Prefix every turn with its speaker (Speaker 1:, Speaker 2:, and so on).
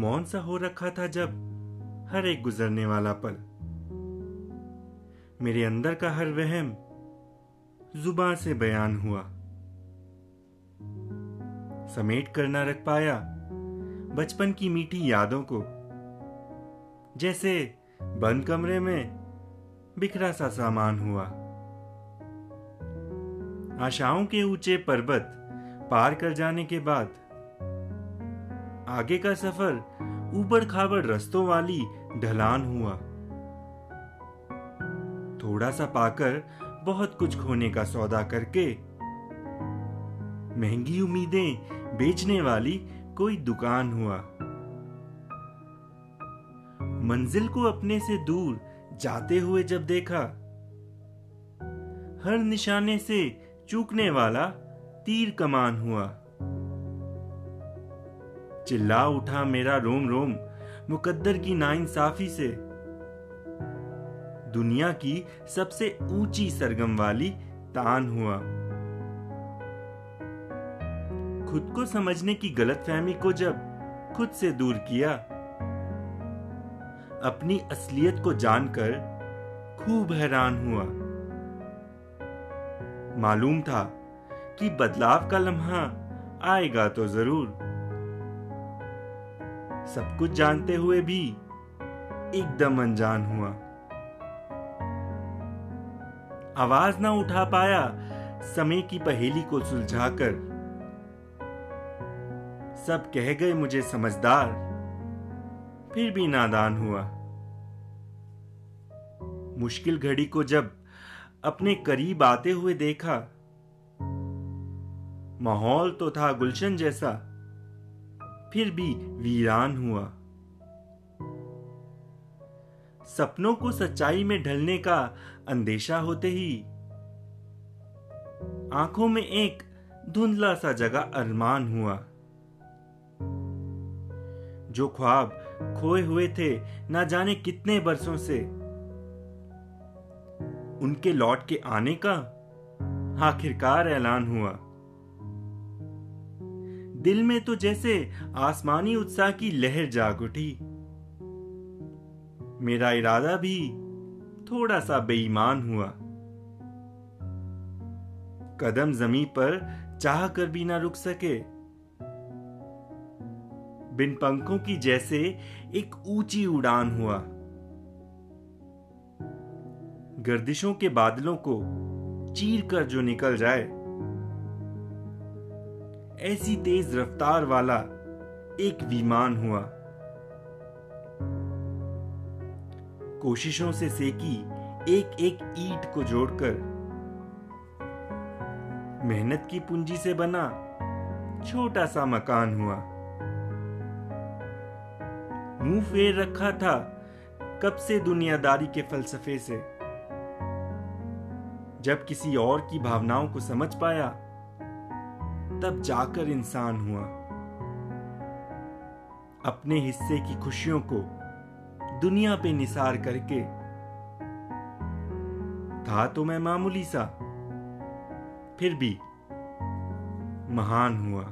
Speaker 1: मौन सा हो रखा था जब हर एक गुजरने वाला पल। मेरे अंदर का हर वहम ज़ुबान से बयान हुआ। समेट कर ना रख पाया बचपन की मीठी यादों को। जैसे बंद कमरे में बिखरा सा सामान हुआ। आशाओं के ऊँचे पर्वत पार कर जाने के बाद आगे का सफ़र ऊबड़ खाबड़ रस्तों वाली ढलान हुआ। थोड़ा सा पाकर बहुत कुछ खोने का सौदा करके महँगी उम्मीदें बेचने वाली कोई दुकान हुआ। मंजिल को अपने से दूर जाते हुए जब देखा, हर निशाने से चूकने वाला तीर कमान हुआ। चिल्ला उठा मेरा रोम रोम, मुकद्दर की नाइंसाफी से। दुनिया की सबसे ऊँची सरगम वाली तान हुआ। खुद को समझने की गलतफहमी को जब खुद से दूर किया, अपनी असलियत को जानकर खूब हैरान हुआ। मालूम था कि बदलाव का लम्हा आएगा तो ज़रूर। सब कुछ जानते हुए भी एकदम अनजान हुआ। आवाज़ ना उठा पाया, समय की पहेली को सुलझाकर। सब कह गए, मुझे समझदार। फिर भी नादान हुआ। मुश्किल घड़ी को जब अपने करीब आते हुए देखा, माहौल तो था गुलशन जैसा। फिर भी वीरान हुआ। सपनों को सच्चाई में ढलने का अंदेशा होते ही आँखों में एक धुंधला सा जगह अरमान हुआ। जो ख्वाब खोए हुए थे ना जाने कितने बरसों से। उनके लौट के आने का आखिरकार ऐलान हुआ। दिल में तो जैसे आसमानी उत्साह की लहर जाग उठी। मेरा इरादा भी थोड़ा सा बेईमान हुआ। कदम जमी पर चाह कर भी ना रुक सके। बिन पंखों की जैसे एक ऊँची उड़ान हुआ। गर्दिशों के बादलों को चीर कर जो निकल जाए ऐसी तेज रफ्तार वाला एक विमान हुआ। कोशिशों से सेकी एक एक ईट को जोड़कर मेहनत की पूंजी से बना छोटा सा मकान हुआ। मुँह फेर रखा था कब से दुनियादारी के फलसफे से। जब किसी और की भावनाओं को समझ पाया तब जाकर इंसान हुआ। अपने हिस्से की खुशियों को दुनिया पे निसार करके, था तो मैं मामूली सा, फिर भी महान हुआ।